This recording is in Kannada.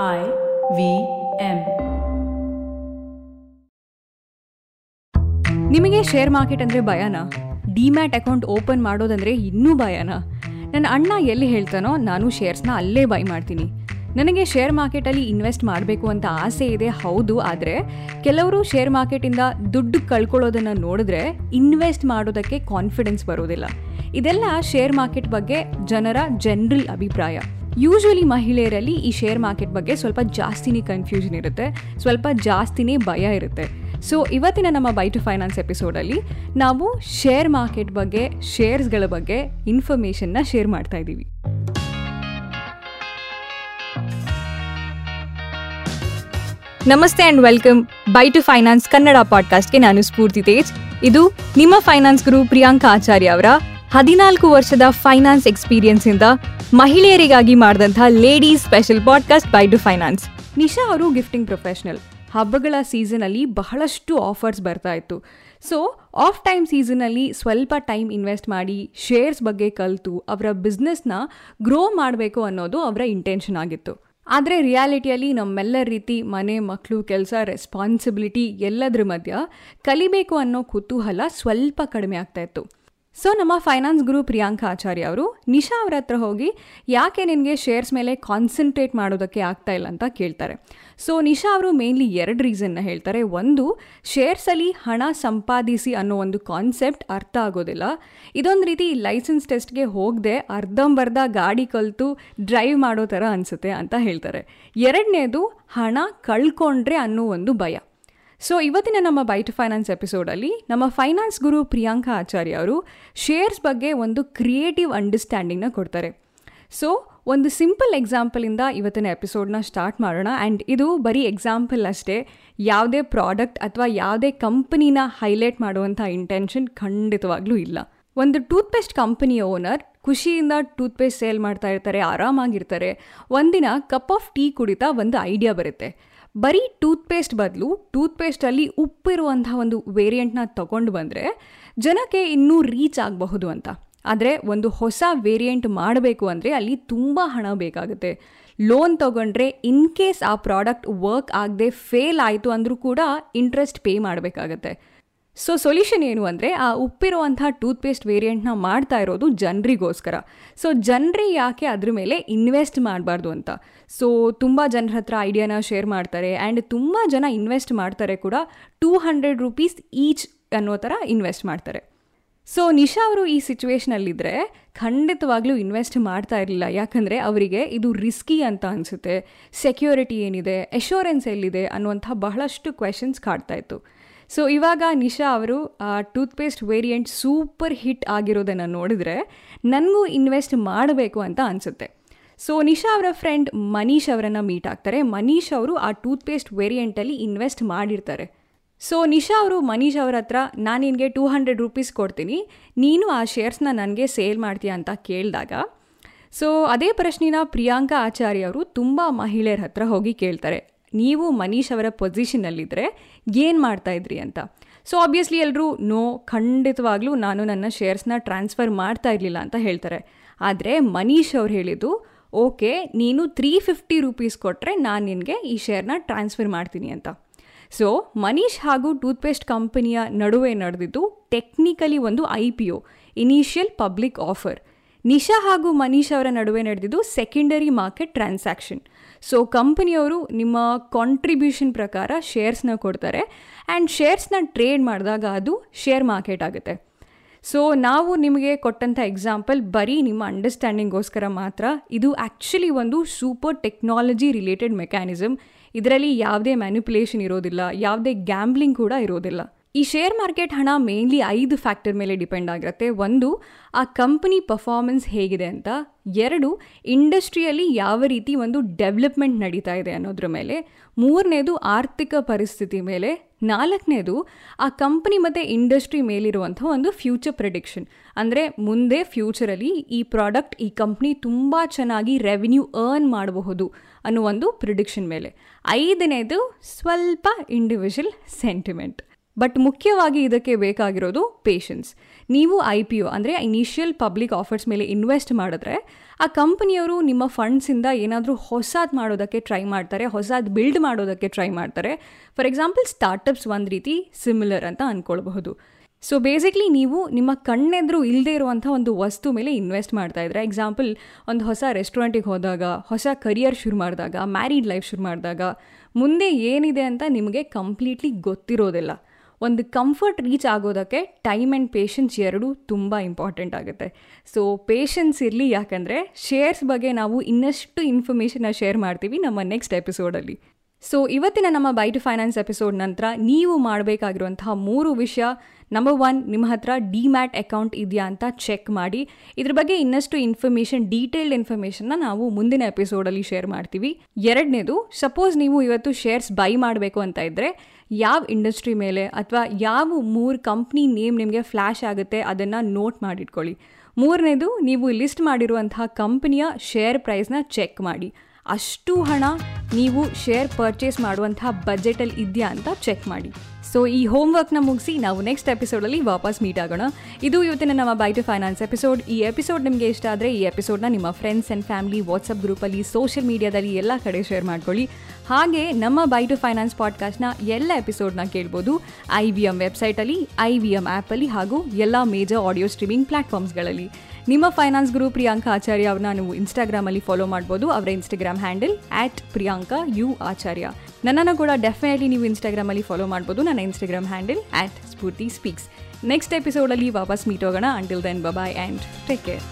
I V M. ನಿಮಗೆ ಶೇರ್ ಮಾರ್ಕೆಟ್ ಅಂದರೆ ಭಯನಾ? ಡಿಮ್ಯಾಟ್ ಅಕೌಂಟ್ ಓಪನ್ ಮಾಡೋದಂದರೆ ಇನ್ನೂ ಭಯನಾ? ನನ್ನ ಅಣ್ಣ ಎಲ್ಲಿ ಹೇಳ್ತಾನೋ ನಾನು ಶೇರ್ಸ್ನ ಅಲ್ಲೇ ಬೈ ಮಾಡ್ತೀನಿ. ನನಗೆ ಶೇರ್ ಮಾರ್ಕೆಟಲ್ಲಿ ಇನ್ವೆಸ್ಟ್ ಮಾಡಬೇಕು ಅಂತ ಆಸೆ ಇದೆ, ಹೌದು, ಆದರೆ ಕೆಲವರು ಶೇರ್ ಮಾರ್ಕೆಟಿಂದ ದುಡ್ಡು ಕಳ್ಕೊಳ್ಳೋದನ್ನು ನೋಡಿದ್ರೆ ಇನ್ವೆಸ್ಟ್ ಮಾಡೋದಕ್ಕೆ ಕಾನ್ಫಿಡೆನ್ಸ್ ಬರೋದಿಲ್ಲ. ಇದೆಲ್ಲ ಶೇರ್ ಮಾರ್ಕೆಟ್ ಬಗ್ಗೆ ಜನರ ಜನರಲ್ ಅಭಿಪ್ರಾಯ. ಯೂಶ್ವಲಿ ಮಹಿಳೆಯರಲ್ಲಿ ಈ ಶೇರ್ ಮಾರ್ಕೆಟ್ ಬಗ್ಗೆ ಸ್ವಲ್ಪ ಜಾಸ್ತಿನೇ ಕನ್ಫ್ಯೂಷನ್ ಇರುತ್ತೆ, ಸ್ವಲ್ಪ ಜಾಸ್ತಿನೇ ಭಯ ಇರುತ್ತೆ. ಸೊ ಇವತ್ತಿನ ನಮ್ಮ ಬೈ ಟು ಫೈನಾನ್ಸ್ ಎಪಿಸೋಡಲ್ಲಿ ನಾವು ಶೇರ್ ಮಾರ್ಕೆಟ್ ಬಗ್ಗೆ ಶೇರ್ಸ್ಗಳ ಬಗ್ಗೆ ಇನ್ಫಾರ್ಮೇಷನ್ನ ಶೇರ್ ಮಾಡ್ತಾ ಇದ್ದೀವಿ. ನಮಸ್ತೆ and welcome by to finance Kannada ಪಾಡ್ಕಾಸ್ಟ್ಗೆ ನಾನು ಸ್ಫೂರ್ತಿ ತೇಜ್. ಇದು ನಿಮ್ಮ ಫೈನಾನ್ಸ್ ಗುರು ಪ್ರಿಯಾಂಕಾ ಆಚಾರ್ಯ ಅವರ ಹದಿನಾಲ್ಕು ವರ್ಷದ ಫೈನಾನ್ಸ್ ಎಕ್ಸ್ಪೀರಿಯನ್ಸ್ ಇಂದ ಮಹಿಳೆಯರಿಗಾಗಿ ಮಾಡಿದಂತಹ ladies special podcast by do finance. Nisha ಅವರು ಗಿಫ್ಟಿಂಗ್ ಪ್ರೊಫೆಷನಲ್. ಹಬ್ಬಗಳ ಸೀಸನಲ್ಲಿ ಬಹಳಷ್ಟು ಆಫರ್ಸ್ ಬರ್ತಾ ಇತ್ತು. ಸೊ, ಆಫ್ ಟೈಮ್ ಸೀಸನಲ್ಲಿ ಸ್ವಲ್ಪ ಟೈಮ್ ಇನ್ವೆಸ್ಟ್ ಮಾಡಿ ಶೇರ್ಸ್ ಬಗ್ಗೆ ಕಲಿತು ಅವರ ಬಿಸ್ನೆಸ್ನ ಗ್ರೋ ಮಾಡಬೇಕು ಅನ್ನೋದು ಅವರ ಇಂಟೆನ್ಷನ್ ಆಗಿತ್ತು. ಆದರೆ ರಿಯಾಲಿಟಿಯಲ್ಲಿ ನಮ್ಮೆಲ್ಲರ ರೀತಿ ಮನೆ ಮಕ್ಕಳು ಕೆಲಸ, ರೆಸ್ಪಾನ್ಸಿಬಿಲಿಟಿ ಎಲ್ಲದರ ಮಧ್ಯ ಕಲಿಬೇಕು ಅನ್ನೋ ಕುತೂಹಲ ಸ್ವಲ್ಪ ಕಡಿಮೆ ಆಗ್ತಾ ಇತ್ತು. ಸೊ ನಮ್ಮ ಫೈನಾನ್ಸ್ ಗುರು ಪ್ರಿಯಾಂಕಾ ಆಚಾರ್ಯ ಅವರು, ನಿಶಾ ಅವರ ಹತ್ರ ಹೋಗಿ ಯಾಕೆ ನಿನಗೆ ಶೇರ್ಸ್ ಮೇಲೆ ಕಾನ್ಸಂಟ್ರೇಟ್ ಮಾಡೋದಕ್ಕೆ ಆಗ್ತಾ ಇಲ್ಲ ಅಂತ ಕೇಳ್ತಾರೆ. ಸೊ ನಿಶಾ ಅವರು ಮೇನ್ಲಿ ಎರಡು ರೀಸನ್ನ ಹೇಳ್ತಾರೆ. ಒಂದು ಶೇರ್ಸಲ್ಲಿ ಹಣ ಸಂಪಾದಿಸಿ ಅನ್ನೋ ಒಂದು ಕಾನ್ಸೆಪ್ಟ್ ಅರ್ಥ ಆಗೋದಿಲ್ಲ. ಇದೊಂದು ರೀತಿ ಲೈಸೆನ್ಸ್ ಟೆಸ್ಟ್ಗೆ ಹೋಗದೆ ಅರ್ಧಂಬರ್ಧ ಗಾಡಿ ಕಲಿತು ಡ್ರೈವ್ ಮಾಡೋ ಥರ ಅನಿಸುತ್ತೆ ಅಂತ ಹೇಳ್ತಾರೆ. ಎರಡನೇದು, ಹಣ ಕಳ್ಕೊಂಡ್ರೆ ಅನ್ನೋ ಒಂದು ಭಯ. ಸೊ ಇವತ್ತಿನ ನಮ್ಮ ಬೈಟ್ ಫೈನಾನ್ಸ್ ಎಪಿಸೋಡಲ್ಲಿ ನಮ್ಮ ಫೈನಾನ್ಸ್ ಗುರು ಪ್ರಿಯಾಂಕಾ ಆಚಾರ್ಯ ಅವರು ಶೇರ್ಸ್ ಬಗ್ಗೆ ಒಂದು ಕ್ರಿಯೇಟಿವ್ ಅಂಡರ್ಸ್ಟ್ಯಾಂಡಿಂಗ್ನ ಕೊಡ್ತಾರೆ. ಸೊ ಒಂದು ಸಿಂಪಲ್ ಎಕ್ಸಾಂಪಲಿಂದ ಇವತ್ತಿನ ಎಪಿಸೋಡ್ನ ಸ್ಟಾರ್ಟ್ ಮಾಡೋಣ. ಆ್ಯಂಡ್ ಇದು ಬರೀ ಎಕ್ಸಾಂಪಲ್ ಅಷ್ಟೇ. ಯಾವುದೇ ಪ್ರಾಡಕ್ಟ್ ಅಥವಾ ಯಾವುದೇ ಕಂಪನಿನ ಹೈಲೈಟ್ ಮಾಡುವಂಥ ಇಂಟೆನ್ಷನ್ ಖಂಡಿತವಾಗ್ಲೂ ಇಲ್ಲ. ಒಂದು ಟೂತ್ಪೇಸ್ಟ್ ಕಂಪನಿಯ ಓನರ್ ಖುಷಿಯಿಂದ ಟೂತ್ಪೇಸ್ಟ್ ಸೇಲ್ ಮಾಡ್ತಾ ಇರ್ತಾರೆ, ಆರಾಮಾಗಿರ್ತಾರೆ. ಒಂದಿನ ಕಪ್ ಆಫ್ ಟೀ ಕುಡಿತಾ ಒಂದು ಐಡಿಯಾ ಬರುತ್ತೆ. ಬರೀ ಟೂತ್ಪೇಸ್ಟ್ ಬದಲು ಟೂತ್ಪೇಸ್ಟಲ್ಲಿ ಉಪ್ಪಿರುವಂಥ ಒಂದು ವೇರಿಯಂಟ್ನ ತಗೊಂಡು ಬಂದರೆ ಜನಕ್ಕೆ ಇನ್ನೂ ರೀಚ್ ಆಗಬಹುದು ಅಂತ. ಆದರೆ ಒಂದು ಹೊಸ ವೇರಿಯಂಟ್ ಮಾಡಬೇಕು ಅಂದರೆ ಅಲ್ಲಿ ತುಂಬ ಹಣ ಬೇಕಾಗುತ್ತೆ. ಲೋನ್ ತಗೊಂಡ್ರೆ ಇನ್ ಕೇಸ್ ಆ ಪ್ರಾಡಕ್ಟ್ ವರ್ಕ್ ಆಗದೆ ಫೇಲ್ ಆಯಿತು ಅಂದರೂ ಕೂಡ ಇಂಟ್ರೆಸ್ಟ್ ಪೇ ಮಾಡಬೇಕಾಗತ್ತೆ. ಸೊ ಸೊಲ್ಯೂಷನ್ ಏನು ಅಂದರೆ, ಆ ಉಪ್ಪಿರುವಂಥ ಟೂತ್ಪೇಸ್ಟ್ ವೇರಿಯಂಟ್ನ ಮಾಡ್ತಾ ಇರೋದು ಜನರಿಗೋಸ್ಕರ. ಸೊ ಜನರಿ ಯಾಕೆ ಅದ್ರ ಮೇಲೆ ಇನ್ವೆಸ್ಟ್ ಮಾಡಬಾರ್ದು ಅಂತ? ಸೊ ತುಂಬ ಜನರ ಹತ್ರ ಐಡಿಯಾನ ಶೇರ್ ಮಾಡ್ತಾರೆ ಆ್ಯಂಡ್ ತುಂಬ ಜನ ಇನ್ವೆಸ್ಟ್ ಮಾಡ್ತಾರೆ ಕೂಡ ಟೂ ಹಂಡ್ರೆಡ್ ರುಪೀಸ್ ಈಚ್ ಅನ್ನೋ ಥರ ಇನ್ವೆಸ್ಟ್ ಮಾಡ್ತಾರೆ. ಸೊ ನಿಶಾ ಅವರು ಈ ಸಿಚುವೇಶನಲ್ಲಿದ್ದರೆ ಖಂಡಿತವಾಗ್ಲೂ ಇನ್ವೆಸ್ಟ್ ಮಾಡ್ತಾ ಇರಲಿಲ್ಲ. ಯಾಕಂದರೆ ಅವರಿಗೆ ಇದು ರಿಸ್ಕಿ ಅಂತ ಅನಿಸುತ್ತೆ. ಸೆಕ್ಯೂರಿಟಿ ಏನಿದೆ? ಎಶೋರೆನ್ಸ್ ಎಲ್ಲಿದೆ ಅನ್ನುವಂಥ ಬಹಳಷ್ಟು ಕ್ವೆಶನ್ಸ್ ಕಾಡ್ತಾ ಇತ್ತು. ಸೊ ಇವಾಗ ನಿಶಾ ಅವರು ಟೂತ್ಪೇಸ್ಟ್ ವೇರಿಯಂಟ್ ಸೂಪರ್ ಹಿಟ್ ಆಗಿರೋದನ್ನು ನೋಡಿದ್ರೆ ನನಗೂ ಇನ್ವೆಸ್ಟ್ ಮಾಡಬೇಕು ಅಂತ ಅನಿಸುತ್ತೆ. ಸೊ ನಿಶಾ ಅವರ ಫ್ರೆಂಡ್ ಮನೀಶ್ ಅವರನ್ನು ಮೀಟ್ ಆಗ್ತಾರೆ. ಮನೀಶ್ ಅವರು ಆ ಟೂತ್ಪೇಸ್ಟ್ ವೇರಿಯಂಟಲ್ಲಿ ಇನ್ವೆಸ್ಟ್ ಮಾಡಿರ್ತಾರೆ. ಸೊ ನಿಶಾ ಅವರು ಮನೀಶ್ ಅವರ ಹತ್ರ, ನಾನು ನಿನಗೆ ಟೂ ಹಂಡ್ರೆಡ್ ರುಪೀಸ್ ಕೊಡ್ತೀನಿ. ನೀನು ಆ ಶೇರ್ಸ್ನ ನನಗೆ ಸೇಲ್ ಮಾಡ್ತೀಯಾ ಅಂತ ಕೇಳಿದಾಗ ಸೊ ಅದೇ ಪ್ರಶ್ನೆನ ಪ್ರಿಯಾಂಕಾ ಆಚಾರ್ಯ ಅವರು ತುಂಬ ಮಹಿಳೆಯರ ಹತ್ರ ಹೋಗಿ ಕೇಳ್ತಾರೆ. ನೀವು ಮನೀಶ್ ಅವರ ಪೊಸಿಷನಲ್ಲಿದ್ದರೆ ಏನು ಮಾಡ್ತಾಯಿದ್ರಿ ಅಂತ. ಸೊ ಆಬ್ವಿಯಸ್ಲಿ ಎಲ್ಲರೂ ನೋ ಖಂಡಿತವಾಗ್ಲೂ ನಾನು ನನ್ನ ಶೇರ್ಸ್ನ ಟ್ರಾನ್ಸ್ಫರ್ ಮಾಡ್ತಾ ಇರಲಿಲ್ಲ ಅಂತ ಹೇಳ್ತಾರೆ. ಆದರೆ ಮನೀಶ್ ಅವ್ರು ಹೇಳಿದ್ದು ಓಕೆ ನೀನು ತ್ರೀ ಫಿಫ್ಟಿ ರುಪೀಸ್ ಕೊಟ್ಟರೆ ನಾನು ನಿನಗೆ ಈ ಶೇರ್ನ ಟ್ರಾನ್ಸ್ಫರ್ ಮಾಡ್ತೀನಿ ಅಂತ. ಸೊ ಮನೀಶ್ ಹಾಗೂ ಟೂತ್ಪೇಸ್ಟ್ ಕಂಪನಿಯ ನಡುವೆ ನಡೆದಿದ್ದು ಟೆಕ್ನಿಕಲಿ ಒಂದು I P O initial public offer Nisha ಹಾಗೂ ಮನೀಶ್ ಅವರ ನಡುವೆ ನಡೆದಿದ್ದು ಸೆಕೆಂಡರಿ ಮಾರ್ಕೆಟ್ ಟ್ರಾನ್ಸಾಕ್ಷನ್ ಸೊ ಕಂಪನಿಯವರು ನಿಮ್ಮ ಕಾಂಟ್ರಿಬ್ಯೂಷನ್ ಪ್ರಕಾರ ಶೇರ್ಸ್ನ ಕೊಡ್ತಾರೆ. ಆ್ಯಂಡ್ ಶೇರ್ಸ್ನ ಟ್ರೇಡ್ ಮಾಡಿದಾಗ ಅದು ಶೇರ್ ಮಾರ್ಕೆಟ್ ಆಗುತ್ತೆ. ಸೊ ನಾವು ನಿಮಗೆ ಕೊಟ್ಟಂಥ ಎಕ್ಸಾಂಪಲ್ ಬರೀ ನಿಮ್ಮ ಅಂಡರ್ಸ್ಟ್ಯಾಂಡಿಂಗೋಸ್ಕರ ಮಾತ್ರ. ಇದು ಆ್ಯಕ್ಚುಲಿ ಒಂದು ಸೂಪರ್ ಟೆಕ್ನಾಲಜಿ ರಿಲೇಟೆಡ್ ಮೆಕ್ಯಾನಿಸಮ್ ಇದರಲ್ಲಿ ಯಾವುದೇ ಮ್ಯಾನಿಪುಲೇಷನ್ ಇರೋದಿಲ್ಲ, ಯಾವುದೇ ಗ್ಯಾಂಬ್ಲಿಂಗ್ ಕೂಡ ಇರೋದಿಲ್ಲ. ಈ ಶೇರ್ ಮಾರ್ಕೆಟ್ ಹಣ ಮೇನ್ಲಿ ಐದು ಫ್ಯಾಕ್ಟರ್ ಮೇಲೆ ಡಿಪೆಂಡ್ ಆಗಿರುತ್ತೆ. ಒಂದು, ಆ ಕಂಪನಿ ಪರ್ಫಾರ್ಮೆನ್ಸ್ ಹೇಗಿದೆ ಅಂತ. ಎರಡು ಇಂಡಸ್ಟ್ರಿಯಲ್ಲಿ ಯಾವ ರೀತಿ ಒಂದು ಡೆವಲಪ್ಮೆಂಟ್ ನಡೀತಾ ಇದೆ ಅನ್ನೋದ್ರ ಮೇಲೆ. ಮೂರನೇದು, ಆರ್ಥಿಕ ಪರಿಸ್ಥಿತಿ ಮೇಲೆ. ನಾಲ್ಕನೇದು, ಆ ಕಂಪನಿ ಮತ್ತು ಇಂಡಸ್ಟ್ರಿ ಮೇಲಿರುವಂಥ ಒಂದು ಫ್ಯೂಚರ್ ಪ್ರಿಡಿಕ್ಷನ್ ಅಂದರೆ ಮುಂದೆ ಫ್ಯೂಚರಲ್ಲಿ ಈ ಪ್ರಾಡಕ್ಟ್ ಈ ಕಂಪ್ನಿ ತುಂಬ ಚೆನ್ನಾಗಿ ರೆವಿನ್ಯೂ ಅರ್ನ್ ಮಾಡಬಹುದು ಅನ್ನೋ ಒಂದು ಪ್ರಿಡಿಕ್ಷನ್ ಮೇಲೆ. ಐದನೇದು, ಸ್ವಲ್ಪ ಇಂಡಿವಿಜುವಲ್ ಸೆಂಟಿಮೆಂಟ್ ಬಟ್ ಮುಖ್ಯವಾಗಿ ಇದಕ್ಕೆ ಬೇಕಾಗಿರೋದು ಪೇಷನ್ಸ್ ನೀವು ಐ ಪಿ ಒ ಅಂದರೆ ಇನಿಷಿಯಲ್ ಪಬ್ಲಿಕ್ ಆಫರ್ಸ್ ಮೇಲೆ ಇನ್ವೆಸ್ಟ್ ಮಾಡಿದ್ರೆ, ಆ ಕಂಪನಿಯವರು ನಿಮ್ಮ ಫಂಡ್ಸಿಂದ ಏನಾದರೂ ಹೊಸದು ಮಾಡೋದಕ್ಕೆ ಟ್ರೈ ಮಾಡ್ತಾರೆ, ಹೊಸದು ಬಿಲ್ಡ್ ಮಾಡೋದಕ್ಕೆ ಟ್ರೈ ಮಾಡ್ತಾರೆ. ಫಾರ್ ಎಕ್ಸಾಂಪಲ್ ಸ್ಟಾರ್ಟಪ್ಸ್ ಒಂದು ರೀತಿ ಸಿಮಿಲರ್ ಅಂತ ಅಂದ್ಕೊಳ್ಬಹುದು ಸೊ ಬೇಸಿಕ್ಲಿ ನೀವು ನಿಮ್ಮ ಕಣ್ಣೆದುರು ಇಲ್ಲದೇ ಇರುವಂಥ ಒಂದು ವಸ್ತು ಮೇಲೆ ಇನ್ವೆಸ್ಟ್ ಮಾಡ್ತಾ ಇದ್ರೆ ಎಕ್ಸಾಂಪಲ್ ಒಂದು ಹೊಸ ರೆಸ್ಟೋರೆಂಟಿಗೆ ಹೋದಾಗ, ಹೊಸ ಕರಿಯರ್ ಶುರು ಮಾಡಿದಾಗ ಮ್ಯಾರಿಡ್ ಲೈಫ್ ಶುರು ಮಾಡಿದಾಗ, ಮುಂದೆ ಏನಿದೆ ಅಂತ ನಿಮಗೆ ಕಂಪ್ಲೀಟ್ಲಿ ಗೊತ್ತಿರೋದಿಲ್ಲ. ಒಂದು ಕಂಫರ್ಟ್ ರೀಚ್ ಆಗೋದಕ್ಕೆ ಟೈಮ್ ಆ್ಯಂಡ್ ಪೇಷನ್ಸ್ ಎರಡೂ ತುಂಬ ಇಂಪಾರ್ಟೆಂಟ್ ಆಗುತ್ತೆ. ಸೊ ಪೇಷನ್ಸ್ ಇರಲಿ ಯಾಕಂದರೆ ಶೇರ್ಸ್ ಬಗ್ಗೆ ನಾವು ಇನ್ನಷ್ಟು ಇನ್ಫಾರ್ಮೇಷನ್ನ ಶೇರ್ ಮಾಡ್ತೀವಿ ನಮ್ಮ ನೆಕ್ಸ್ಟ್ ಎಪಿಸೋಡಲ್ಲಿ ಸೊ ಇವತ್ತಿನ ನಮ್ಮ ಬೈ ಟು ಫೈನಾನ್ಸ್ ಎಪಿಸೋಡ್ ನಂತರ ನೀವು ಮಾಡಬೇಕಾಗಿರುವಂತಹ ಮೂರು ವಿಷಯ. ನಂಬರ್ ಒನ್ ನಿಮ್ಮ ಹತ್ರ ಡಿಮ್ಯಾಟ್ ಅಕೌಂಟ್ ಇದೆಯಾ ಅಂತ ಚೆಕ್ ಮಾಡಿ. ಇದ್ರ ಬಗ್ಗೆ ಇನ್ನಷ್ಟು ಇನ್ಫಾರ್ಮೇಷನ್ ಡೀಟೇಲ್ಡ್ ಇನ್ಫಾರ್ಮೇಷನ್ನ ನಾವು ಮುಂದಿನ ಎಪಿಸೋಡಲ್ಲಿ ಶೇರ್ ಮಾಡ್ತೀವಿ. ಎರಡನೇದು ಸಪೋಸ್ ನೀವು ಇವತ್ತು ಶೇರ್ಸ್ ಬೈ ಮಾಡಬೇಕು ಅಂತ ಇದ್ದರೆ ಯಾವ ಇಂಡಸ್ಟ್ರಿ ಮೇಲೆ ಅಥವಾ ಯಾವ ಮೂರು ಕಂಪ್ನಿ ನೇಮ್ ನಿಮಗೆ ಫ್ಲ್ಯಾಶ್ ಆಗುತ್ತೆ ಅದನ್ನು ನೋಟ್ ಮಾಡಿಟ್ಕೊಳ್ಳಿ. ಮೂರನೇದು, ನೀವು ಲಿಸ್ಟ್ ಮಾಡಿರುವಂತಹ ಕಂಪ್ನಿಯ ಶೇರ್ ಪ್ರೈಸ್ನ ಚೆಕ್ ಮಾಡಿ. ಅಷ್ಟು ಹಣ ನೀವು ಶೇರ್ ಪರ್ಚೇಸ್ ಮಾಡುವಂತಹ ಬಜೆಟಲ್ಲಿ ಇದೆಯಾ ಅಂತ ಚೆಕ್ ಮಾಡಿ. ಸೊ ಈ ಹೋಮ್ ವರ್ಕ್ನ ಮುಗಿಸಿ ನಾವು ನೆಕ್ಸ್ಟ್ ಎಪಿಸೋಡಲ್ಲಿ ವಾಪಸ್ ಮೀಟ್ ಆಗೋಣ. ಇದು ಇವತ್ತಿನ ನಮ್ಮ ಬೈ ಟು ಫೈನಾನ್ಸ್ ಎಪಿಸೋಡ್ ಈ ಎಪಿಸೋಡ್ ನಿಮಗೆ ಇಷ್ಟ ಆದರೆ ಈ ಎಪಿಸೋಡ್ನ ನಿಮ್ಮ ಫ್ರೆಂಡ್ಸ್ ಆ್ಯಂಡ್ ಫ್ಯಾಮಿಲಿ ವಾಟ್ಸಪ್ ಗ್ರೂಪಲ್ಲಿ ಸೋಷಿಯಲ್ ಮೀಡಿಯಾದಲ್ಲಿ ಎಲ್ಲ ಕಡೆ ಶೇರ್ ಮಾಡ್ಕೊಳ್ಳಿ. ಹಾಗೆ ನಮ್ಮ ಬೈ ಟು ಫೈನಾನ್ಸ್ ಪಾಡ್ಕಾಸ್ಟ್ನ ಎಲ್ಲ ಎಪಿಸೋಡ್ನ ಕೇಳ್ಬೋದು. ಐ ವಿ ಎಂ ವೆಬ್ಸೈಟಲ್ಲಿ ಐ ವಿ ಎಂ ಆ್ಯಪಲ್ಲಿ ಹಾಗೂ ಎಲ್ಲ ಮೇಜರ್ ಆಡಿಯೋ ಸ್ಟ್ರೀಮಿಂಗ್ ಪ್ಲಾಟ್ಫಾರ್ಮ್ಸ್ಗಳಲ್ಲಿ ನಿಮ್ಮ ಫೈನಾನ್ಸ್ ಗುರು ಪ್ರಿಯಾಂಕಾ ಆಚಾರ್ಯ ಅವ್ರನ್ನ ನೀವು ಇನ್ಸ್ಟಾಗ್ರಾಮಲ್ಲಿ ಫಾಲೋ ಮಾಡ್ಬೋದು. ಅವರ Instagram handle at Priyanka U Acharya ನನ್ನನ್ನು ಕೂಡ ಡೆಫಿನೆಟ್ಲಿ ನೀವು ಇನ್ಸ್ಟಾಗ್ರಾಮಲ್ಲಿ ಫಾಲೋ ಮಾಡ್ಬೋದು. ನನ್ನ Instagram handle at Spoorthi speaks next ಎಪಿಸೋಡಲ್ಲಿ ವಾಪಸ್ ಮೀಟ್ ಹೋಗೋಣ. Until then bye bye and take care